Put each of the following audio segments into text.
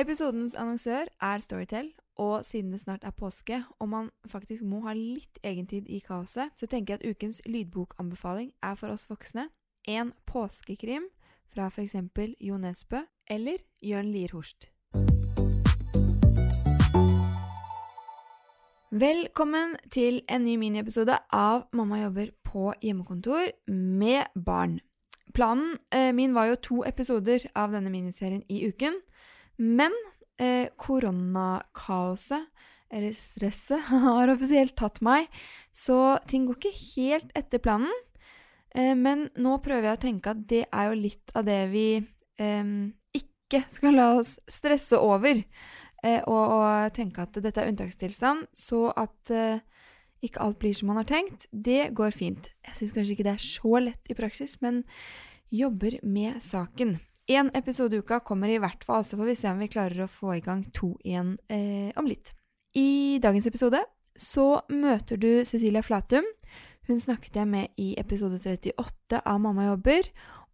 Episodens annonsør er Storytel, og siden det snart er påske, og man faktisk må ha litt egentid i kaoset, så tenker jeg at ukens lydbokanbefaling er for oss voksne en påskekrim fra f.eks. Jo Nesbø eller Jørn Lier Horst. Velkommen til en ny miniepisode av Mamma jobber på hjemmekontor med barn. Planen eh, min var jo to episoder av denne miniserien i uken, men eh, koronakaoset, eller stresset, har offisielt tatt meg, så ting går ikke helt etter planen. Eh, men nå prøver jeg å tenke at det er jo litt av det vi eh, ikke skal la oss stresse over. Eh, og, og, tenke at dette er unntakstilstand, så at eh, ikke alt blir som man har tenkt, det går fint. Jeg syns kanskje ikke det er så lett i praksis, men jobber med saken. Én episode i uka kommer i hvert fall, så får vi se om vi klarer å få i gang to igjen eh, om litt. I dagens episode så møter du Cecilia Flatum. Hun snakket jeg med i episode 38 av Mamma jobber,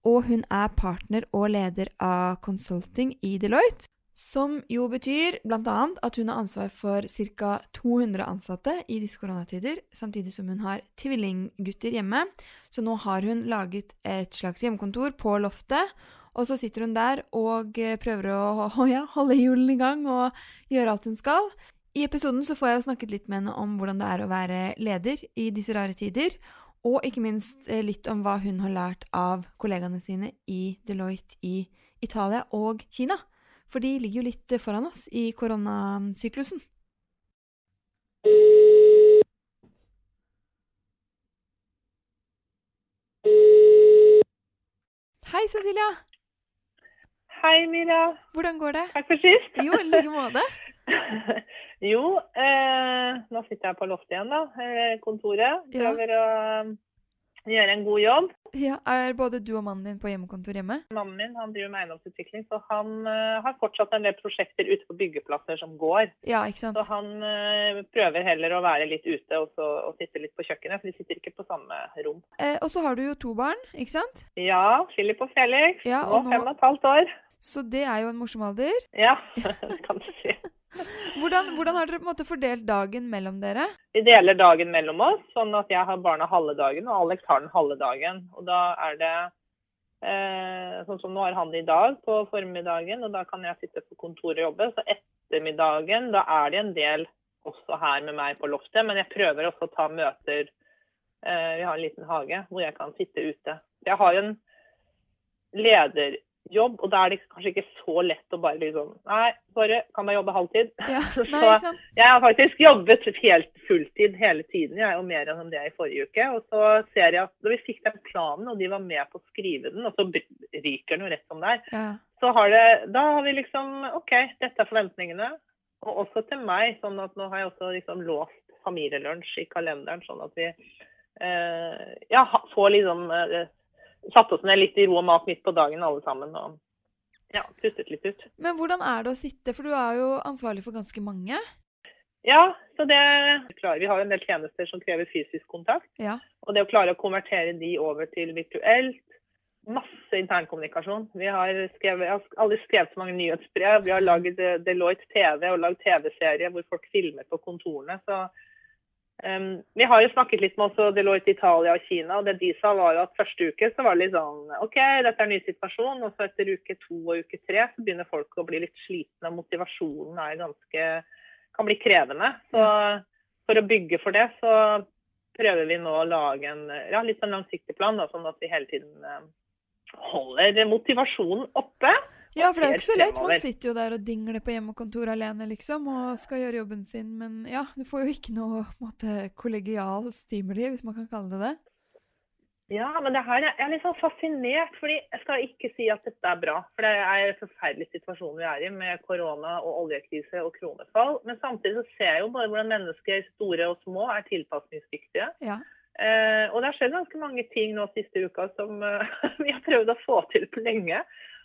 og hun er partner og leder av consulting i Deloitte. Som jo betyr bl.a. at hun har ansvar for ca. 200 ansatte i disse koronatider, samtidig som hun har tvillinggutter hjemme. Så nå har hun laget et slags hjemmekontor på loftet, og så sitter hun der og eh, prøver å, å ja, holde hjulene i gang og gjøre alt hun skal. I episoden så får jeg snakket litt med henne om hvordan det er å være leder i disse rare tider, og ikke minst eh, litt om hva hun har lært av kollegaene sine i Deloitte i Italia og Kina. For de ligger jo litt foran oss i koronasyklusen. Hei, Cecilia. Hei, Mira. Hvordan går det? Takk for sist. Jo, i like måte. jo, eh, nå sitter jeg på loftet igjen, da. Eh, kontoret. Prøver ja. å gjøre en god jobb. Ja, Er både du og mannen din på hjemmekontor hjemme? Mannen min han driver med eiendomsutvikling, så han uh, har fortsatt en del prosjekter ute på byggeplasser som går. Ja, ikke sant? Så han uh, prøver heller å være litt ute og, så, og, sitte litt på kjøkkenet, for de sitter ikke på samme rom. Eh, og så har du jo to barn, ikke sant? Ja, Philip og Felix. Ja, og nå fem og et halvt år. Så det er jo en morsom alder. Ja, det kan du si. Hvordan, hvordan, har dere på en måte fordelt dagen mellom dere? Vi deler dagen mellom oss, sånn at jeg har barna halve dagen, og Alex har den halve dagen. Og da er det eh, sånn som nå har han det i dag på formiddagen, og da kan jeg sitte på kontoret og jobbe. Så ettermiddagen, da er det en del også her med meg på loftet, men jeg prøver også å ta møter. Eh, vi har en liten hage hvor jeg kan sitte ute. Jeg har en leder jobb, og da er det kanskje ikke så lett å bare liksom Nei, sorry, kan bare jobbe halvtid. Ja, nei, så jeg har faktisk jobbet helt fulltid hele tiden, jeg, og mer enn det i forrige uke. Og så ser jeg at da vi fikk den planen, og de var med på å skrive den, og så ryker den jo rett som det er, ja. så har det Da har vi liksom OK, dette er forventningene. Og også til meg, sånn at nå har jeg også liksom låst familielunsj i kalenderen, sånn at vi eh, ja, får liksom eh, satt oss ned litt i ro og mat midt på dagen alle sammen. og ja, pustet litt ut. Men hvordan er det å sitte, for du er jo ansvarlig for ganske mange? Ja, så det klarer vi. har en del tjenester som krever fysisk kontakt. Ja. Og det å klare å konvertere de over til virtuelt. Masse internkommunikasjon. Vi har skrevet, jeg har aldri skrevet så mange nyhetsbrev. Vi har laget Deloitte TV og lagd TV-serie hvor folk filmer på kontorene. Så Um, vi har jo snakket litt med også Deloitte Italia og Kina, og det de sa var at første uke så var det litt sånn OK, dette er en ny situasjon. Og så etter uke to og uke tre så begynner folk å bli litt slitne, og motivasjonen er ganske kan bli krevende. Så for å bygge for det, så prøver vi nå å lage en ja, litt sånn langsiktig plan, da, sånn at vi hele tiden holder motivasjonen oppe. Ja, for det er jo ikke så lett. Man sitter jo der og dingler på hjemmekontor alene, liksom, og skal gjøre jobben sin. Men ja, du får jo ikke noe måte, kollegial stimuli, hvis man kan kalle det det. Ja, men det her, jeg er litt sånn fascinert. fordi Jeg skal ikke si at dette er bra. For det er en forferdelig situasjon vi er i med korona og oljekrise og kronefall. Men samtidig så ser jeg jo bare hvordan mennesker, store og små, er tilpasningsdyktige. Ja. Eh, og det har skjedd ganske mange ting nå siste uka som uh, vi har prøvd å få til på lenge.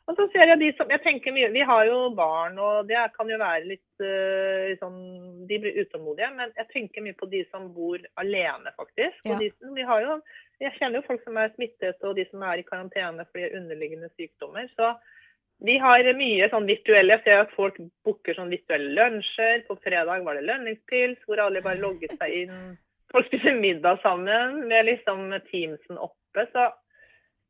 Og så ser jeg de som jeg tenker mye, Vi har jo barn, og det kan jo være litt uh, sånn De blir utålmodige. Men jeg tenker mye på de som bor alene, faktisk. Ja. Og de, vi har jo, jeg kjenner jo folk som er smittet, og de som er i karantene fordi underliggende sykdommer. Så Vi har mye sånn virtuelle. Jeg ser at folk booker sånn virtuelle lunsjer. På fredag var det lønningspils, hvor alle bare logget seg inn. Folk spiser middag sammen med liksom Teamsen oppe. Så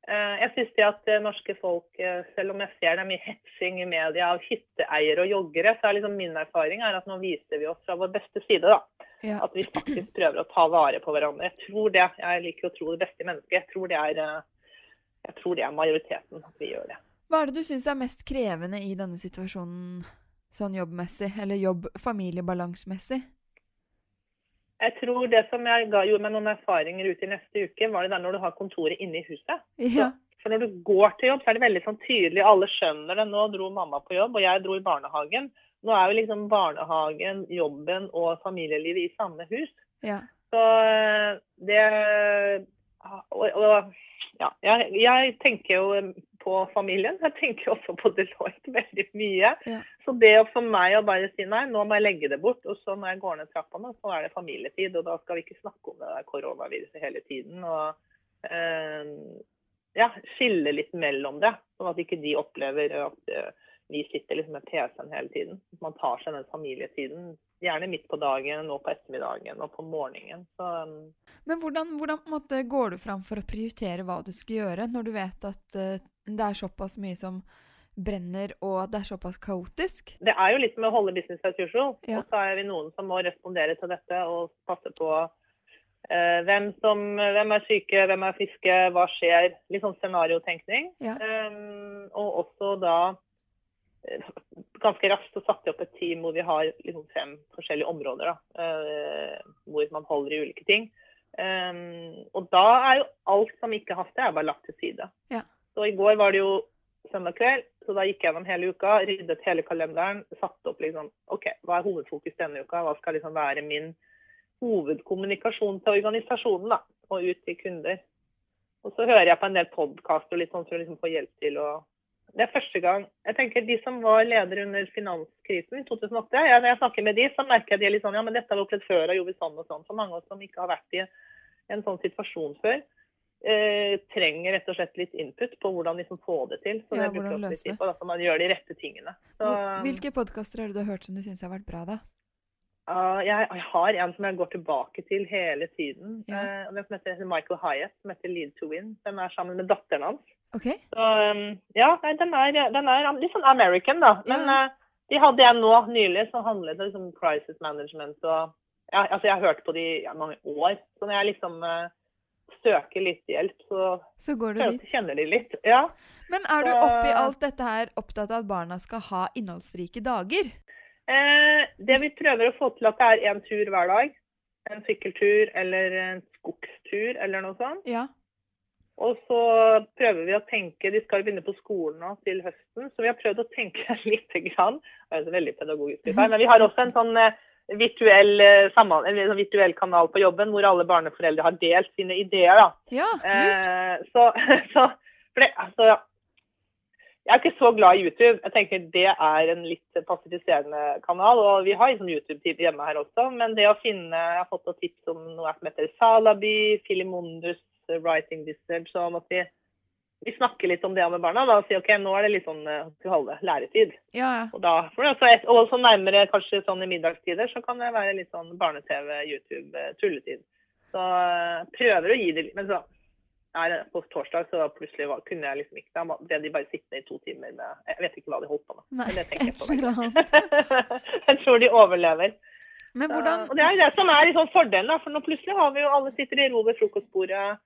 jeg syns det at det norske folk, eh, selv om jeg ser det er mye hetsing i media av hytteeiere og joggere, så er liksom min erfaring er at nå viser vi oss fra vår beste side. da. Ja. At vi faktisk prøver å ta vare på hverandre. Jeg tror det. Jeg liker å tro det beste i mennesket. Jeg tror det er, eh, jeg tror det er majoriteten at vi gjør det. Hva er det du syns er mest krevende i denne situasjonen sånn jobbmessig, eller jobb-familiebalansmessig? Jeg tror det som jeg ga, gjorde meg noen erfaringer ut i neste uke, var det der når du har kontoret inne i huset. Ja. For når du går til jobb, så er det veldig sånn tydelig, alle skjønner det. Nå dro mamma på jobb, og jeg dro i barnehagen. Nå er jo liksom barnehagen, jobben og familielivet i samme hus. ja. Så eh, det Og, og ja, jeg, jeg tenker jo på familien. Jeg tenker også på Deloitte veldig mye. Ja. Så det for meg å bare si nei, nå må jeg legge det bort, og så når jeg går ned trappene, så er det familietid. Og da skal vi ikke snakke om det der koronaviruset hele tiden. Og eh, ja, skille litt mellom det, sånn at ikke de opplever at eh, vi sitter liksom med PC-en hele tiden. Man tar seg den familietiden. Gjerne midt på dagen, og på ettermiddagen og på morgenen. Så um, Men hvordan, hvordan måte, går du fram for å prioritere hva du skal gjøre, når du vet at eh, det er såpass mye som brenner, og det er såpass kaotisk? det er jo litt med å holde business as usual. Ja. Og så er vi noen som må respondere til dette og passe på eh, hvem, som, hvem er syke, hvem er friske, hva skjer. Litt sånn scenariotenkning. Ja. Um, og også da eh, ganske raskt så satte vi opp et team hvor vi har liksom fem forskjellige områder. Da, uh, hvor man holder i ulike ting. Um, og da er jo alt som ikke haster, er bare lagt til side. Ja. Så i går var det jo søndag kveld, så da gikk jeg gjennom hele uka, ryddet hele kalenderen, satte opp liksom OK, hva er hovedfokus denne uka? Hva skal liksom være min hovedkommunikasjon til organisasjonen da, og ut til kunder? Og så hører jeg på en del podkaster litt sånn for å liksom få hjelp til å Det er første gang Jeg tenker de som var ledere under finanskrisen i 2008, jeg, når jeg snakker med de, så merker jeg de litt sånn Ja, men dette har vi opplevd før, og gjorde vi sånn og sånn. For mange av oss som ikke har vært i en sånn situasjon før, eh, trenger rett og slett litt input på hvordan liksom få det til. Så Ja, det bruker hvordan jeg også litt tid det. på, man gjør de rette tingene. Så, Hvilke podkaster har du hørt som du syns har vært bra, da? Uh, jeg, jeg har en som jeg går tilbake til hele tiden. Ja. Uh, den som heter Michael Hyatt, som heter Lead to Win. Den er sammen med datteren hans. Okay. Så um, ja, nei, den er, den er litt sånn American, da. Men Ja. uh, de hadde jeg nå nylig, som handlet om liksom crisis management og ja, altså Jeg har hørt på de i mange år. Så når jeg liksom eh, søker litt hjelp, så Så går du dit. kjenner de litt. Ja. Men er du oppi alt dette her opptatt av at barna skal ha innholdsrike dager? Eh, det vi prøver å få til at det er en tur hver dag. En sykkeltur eller en skogstur eller noe sånt. Ja. Og så prøver vi å tenke De skal jo begynne på skolen nå til høsten, så vi har prøvd å tenke litt. grann. Det er veldig pedagogisk, men vi har også en sånn eh, virtuell, eh, en sånn virtuell kanal på jobben hvor alle barneforeldre har delt sine ideer. da. Ja. Eh, så, så for det, altså, jeg er ikke så glad i YouTube. Jeg tenker Det er en litt passiviserende kanal. og Vi har liksom YouTube-tid hjemme her også. Men det å finne Jeg har fått noen tips om noe som heter Salaby, Filimondus, Writing Disturbed. Så å vi, vi snakker litt om det med barna da, og sier OK, nå er det litt sånn eh, det, læretid. Ja, ja. Og da, et, og så nærmere kanskje sånn i middagstider, så kan det være litt sånn barne-TV, YouTube, eh, tulletid. Så eh, prøver å gi det litt. Men så det på torsdag så plutselig var, kunne jeg liksom ikke. Da ble de bare sittende i to timer med Jeg vet ikke hva de holdt på med. Nei, Men det tenker jeg på. jeg tror de overlever. Men Så- hvordan Og det er jo det som er liksom fordelen, da. For nå plutselig har vi jo alle sitter i ro ved frokostbordet.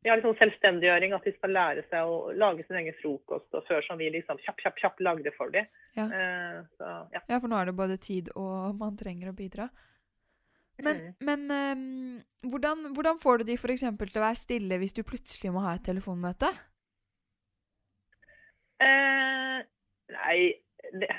Vi har liksom selvstendiggjøring, at de skal lære seg å lage sin egen frokost. Og før som vi liksom kjapp, kjapp, kjapp lagde for dem. Ja. Uh, så, ja. Ja, for nå er det både tid og man trenger å bidra. Men, Mm. men um, hvordan, hvordan får du de f.eks. til å være stille hvis du plutselig må ha et telefonmøte? Uh, nei, det,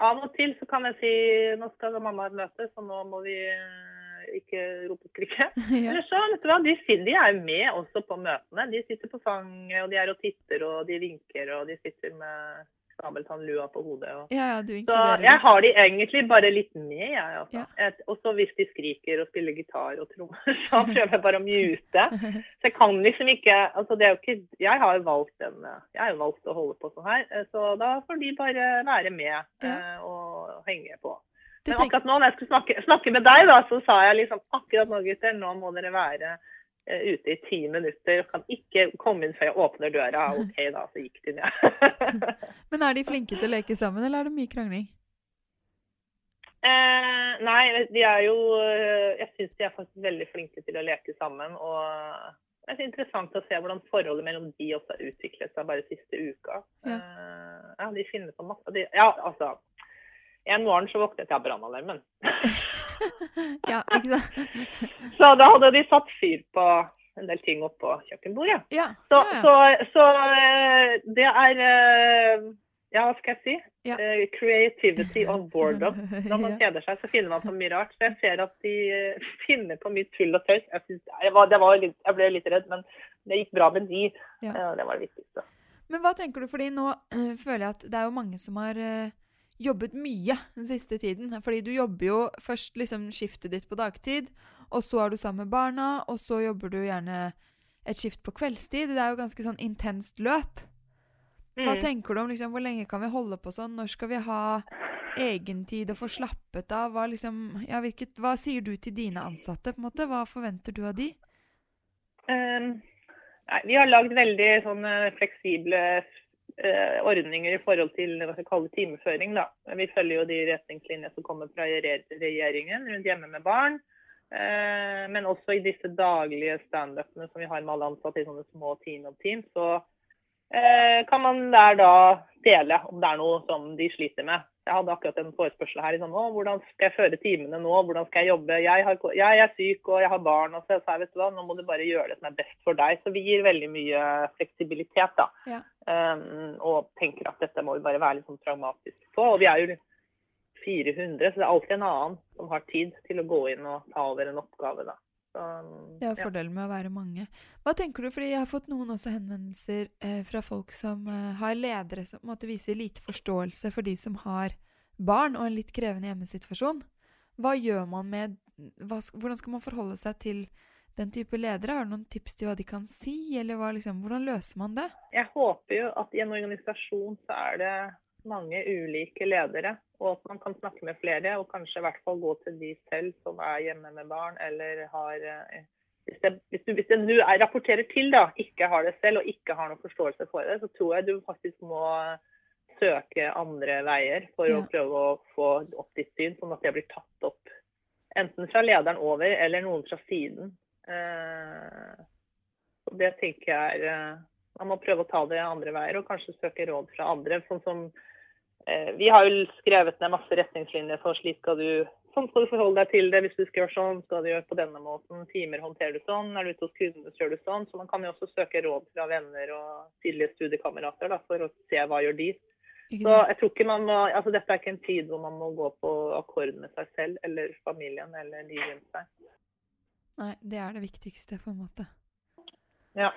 av og til så kan jeg si nå skal mamma ha et møte, så nå må vi eh, ikke rope og skrike. ja. Eller så, vet du hva, de, de er med også på møtene. De sitter på fanget, og de er og titter, og de vinker, og de sitter med sabeltannlua på hodet. Og... Ja, ja, du Så jeg har de egentlig bare litt med, jeg. Altså. Ja. Og så hvis de skriker og spiller gitar og trommer, så prøver jeg bare å mute. Så jeg kan liksom ikke altså det er jo ikke, Jeg har jo valgt en, jeg har jo valgt å holde på sånn her, eh, så da får de bare være med eh, og henge på. Det Men akkurat nå når jeg skulle snakke, snakke med deg, da, så sa jeg liksom akkurat nå, gutter, nå må dere være eh, ute i ti minutter. Kan ikke komme inn før jeg åpner døra. OK, da. Så gikk de ned. Men er de flinke til å leke sammen, eller er det mye krangling? Eh, nei, de er jo eh, Jeg syns de er faktisk veldig flinke til å leke sammen. Og det er interessant å se hvordan forholdet mellom de også har utviklet seg bare siste uka. Ja. Eh, ja, de finner på masse. De, ja, altså En morgen så våknet jeg av brannalarmen. ja, ikke sant? så da hadde de satt fyr på en del ting oppå kjøkkenbordet. Ja, Så, ja, ja. så, så eh, det er eh, Ja, hva skal jeg si? Ja. Eh, creativity on boredom. Når man kjeder seg, så finner man på mye rart. Så jeg ser at de finner på mye tull og tøys. Jeg, synes, jeg, var, det var litt, jeg ble litt redd, men det gikk bra med de. Ja. Det var det viktigste. Men hva tenker du, fordi nå øh, føler jeg at det er jo mange som har øh, jobbet mye den siste tiden. Fordi du jobber jo først liksom skiftet ditt på dagtid, og så er du sammen med barna, og så jobber du gjerne et skift på kveldstid. Det er jo ganske sånn intenst løp. Hva Mm. tenker du om liksom, hvor lenge kan vi holde på sånn? Når skal vi ha egentid og få slappet av? Hva, liksom, ja, hvilket, hva sier du til dine ansatte? på en måte? Hva forventer du av de? Um, nei, vi har lagd veldig sånn, fleksible ordninger i forhold til hva skal kalle timeføring. Da. Vi følger jo de retningslinjer som kommer fra regjeringen rundt hjemme med barn. Eh, men også i disse daglige standupene som vi har med alle ansatte i sånne små team og team, så eh, kan man der da dele om det er noe som de sliter med. Jeg hadde akkurat en forespørsel her. å, hvordan skal jeg føre timene nå? Hvordan skal jeg jobbe? Jeg, har, jeg er syk og jeg har barn. og så sa jeg, vet du hva, Nå må du bare gjøre det som er best for deg. Så vi gir veldig mye fleksibilitet. da. Ja. Um, og tenker at dette må vi bare være litt sånn pragmatisk på. Og vi er jo 400, så det er alltid en annen som har tid til å gå inn og ta over en oppgave. da. Så, ja. fordelen med å være mange. Hva tenker du, fordi jeg har fått noen også henvendelser eh, fra folk som eh, har ledere som måte viser lite forståelse for de som har barn og en litt krevende hjemmesituasjon. Hva gjør man med hva, Hvordan skal man forholde seg til den type ledere? Har du noen tips til hva de kan si, eller hva, liksom, hvordan løser man det? Jeg håper jo at i en organisasjon så er det mange ulike ledere, og at man kan snakke med flere, og kanskje i hvert fall gå til de selv som er hjemme med barn, eller har eh, Hvis det, hvis du, hvis det du er, rapporterer til, da, ikke har det selv og ikke har noen forståelse for det, så tror jeg du faktisk må søke andre veier for Ja. å prøve å få opp ditt syn, sånn at det blir tatt opp enten fra lederen over eller noen fra siden. Eh, og det tenker jeg er eh, Man må prøve å ta det andre veier og kanskje søke råd fra andre. Sånn som Vi har jo skrevet ned masse retningslinjer for slik skal du Sånn skal du forholde deg til det. Hvis du skal gjøre sånn, skal du gjøre på denne måten. Timer håndterer du sånn. Er du ute hos kundene, så gjør du sånn. Så man kan jo også søke råd fra venner og tidligere studiekamerater da, for å se hva gjør de. Så jeg tror ikke man må, altså Dette er ikke en tid hvor man må gå på akkord med seg selv eller familien eller de rundt seg. Nei, det er det viktigste, på en måte. Ja.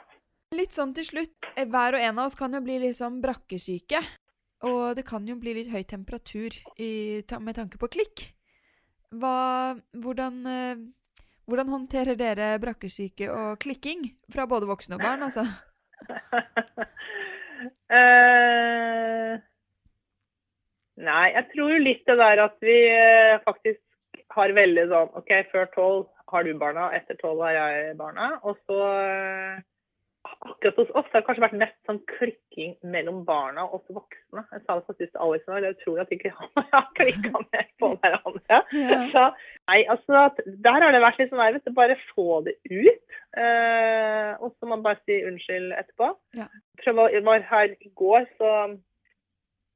Litt sånn til slutt. eh, Hver og en av oss kan jo bli sånn brakkesyke. Og det kan jo bli litt høy temperatur i, med tanke på klikk. Hva, hvordan, eh, hvordan håndterer dere brakkesyke og klikking? Fra både voksne og barn, altså. Eh, nei, jeg tror litt det der at vi eh, faktisk har veldig sånn OK, før tolv har du barna, etter tolv har jeg barna. Og så eh, Akkurat hos oss har det kanskje vært mest sånn klikking mellom barna og oss voksne. Jeg sa det faktisk til Alex nå, er utrolig at ikke han har klikka mer på hverandre. Ja. Så, nei, altså, der har det vært litt sånn der, vet du, bare få det ut. Eh, og så må man bare si unnskyld etterpå. Ja. Prøv å- jeg var her i går, så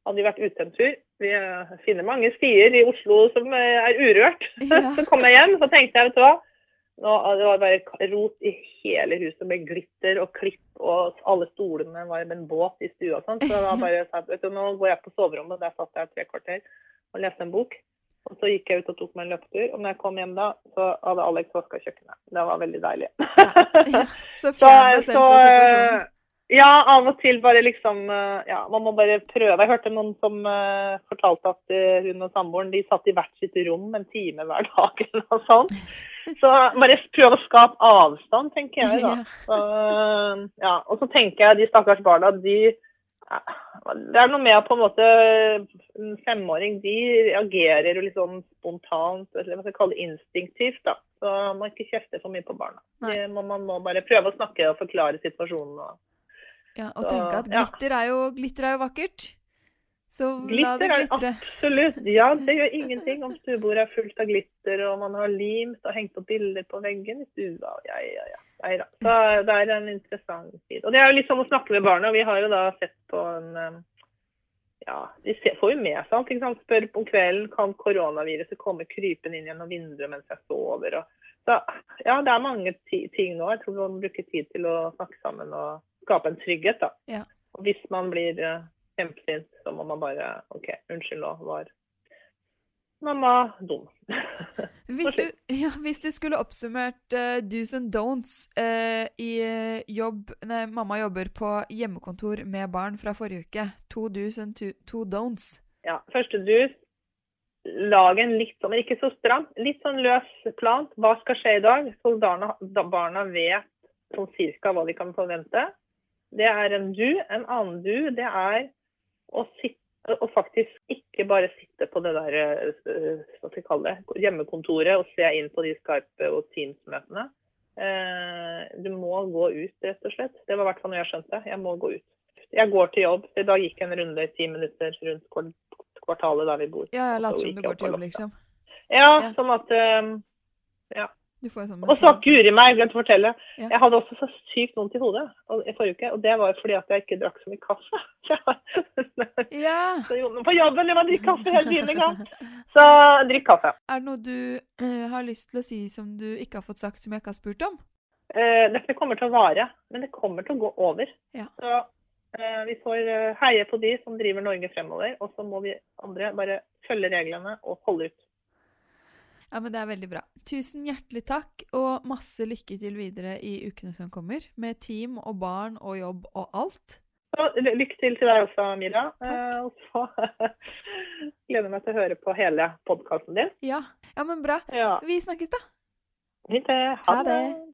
hadde vi vært ute en tur. Vi eh, finner mange stier i Oslo som eh, er urørt. Ja. så kom jeg hjem, så tenkte jeg, vet du hva. Nå, det var bare rot i hele huset med glitter og klipp, og alle stolene var med en båt i stua. sånn. Så da bare sa jeg, nå går jeg på soverommet, der satt jeg tre kvarter og leste en bok. Og så gikk jeg ut og tok meg en løpetur. Og når jeg kom hjem da, så hadde Alex vaska kjøkkenet. Det var veldig deilig. Ja. Så fjern deg selv fra situasjonen. Ja, av og til bare liksom eh, Ja, man må bare prøve. Jeg hørte noen som uh, fortalte at hun og samboeren de satt i hvert sitt rom en time hver dag eller noe sånt. Så bare prøv å skape avstand, tenker jeg da. Så, ja, og så tenker jeg de stakkars barna, de Det er noe med at på en måte en femåring de reagerer jo litt sånn spontant, eller hva skal jeg kalle det, instinktivt, da. Så man ikke kjefter for mye på barna. Må, man må bare prøve å snakke og forklare situasjonen. og ja, og tenke at glitter, er jo, glitter er jo vakkert. Så glitter det glitre. Er absolutt. Ja, det gjør ingenting om stuebordet er fullt av glitter, og man har limt og hengt opp bilder på veggen i stua. Ja, ja, ja. Nei da. Så det er en interessant tid. Og det er jo litt sånn å snakke med barna. Vi har jo da sett på en Ja, de får jo med seg alt. ikke sant? Spør om kvelden kan koronaviruset komme krypende inn gjennom vinduet mens jeg sover. Og, så ja, det er mange ting nå. Jeg tror vi bruker tid til å snakke sammen. og skape en trygghet, da. Ja. Og hvis man blir kjempesint, så må man bare OK, unnskyld, nå var mamma dum. hvis, du, ja, hvis, du, skulle oppsummert uh, do's and don'ts uh, i jobb nei, Mamma jobber på hjemmekontor med barn fra forrige uke. To do's and two, two don'ts. Ja. Første do's lag en litt sånn, ikke så stram, litt sånn løs plan. Hva skal skje i dag? Så barna, barna vet sånn cirka hva de kan forvente. Det er en du. En annen du, det er å sitte og faktisk ikke bare sitte på det der eh, hva skal jeg kalle det, hjemmekontoret og se inn på de Skype- og Teams-møtene. Eh, du må gå ut, rett og slett. Det var i hvert fall når jeg skjønte. Jeg må gå ut. Jeg går til jobb. I dag gikk jeg en runde i ti minutter rundt kvartalet der vi bor. Ja, jeg later som du går til jobb, liksom. Ja, ja. sånn at um, Ja. Og så guri meg, jeg glemte å fortelle. Ja. Jeg hadde også så sykt vondt i hodet i forrige uke. Og det var fordi at jeg ikke drakk så mye kaffe. ja. Så på jobben jeg må drikke kaffe hele tiden en gang. Så drikk kaffe. Er det noe du uh, har lyst til å si som du ikke har fått sagt, som jeg ikke har spurt om? Uh, dette kommer til å vare, men det kommer til å gå over. Ja. Så uh, vi får heie på de som driver Norge fremover. Og så må vi andre bare følge reglene og holde ut. Ja, men Det er veldig bra. Tusen hjertelig takk, og masse lykke til videre i ukene som kommer. Med team og barn og jobb og alt. Og lykke til til deg også, Mira. Takk. og så gleder jeg meg til å høre på hele podkasten din. Ja. ja, men bra. Ja. Vi snakkes, da. Fint det. Ha, ha det.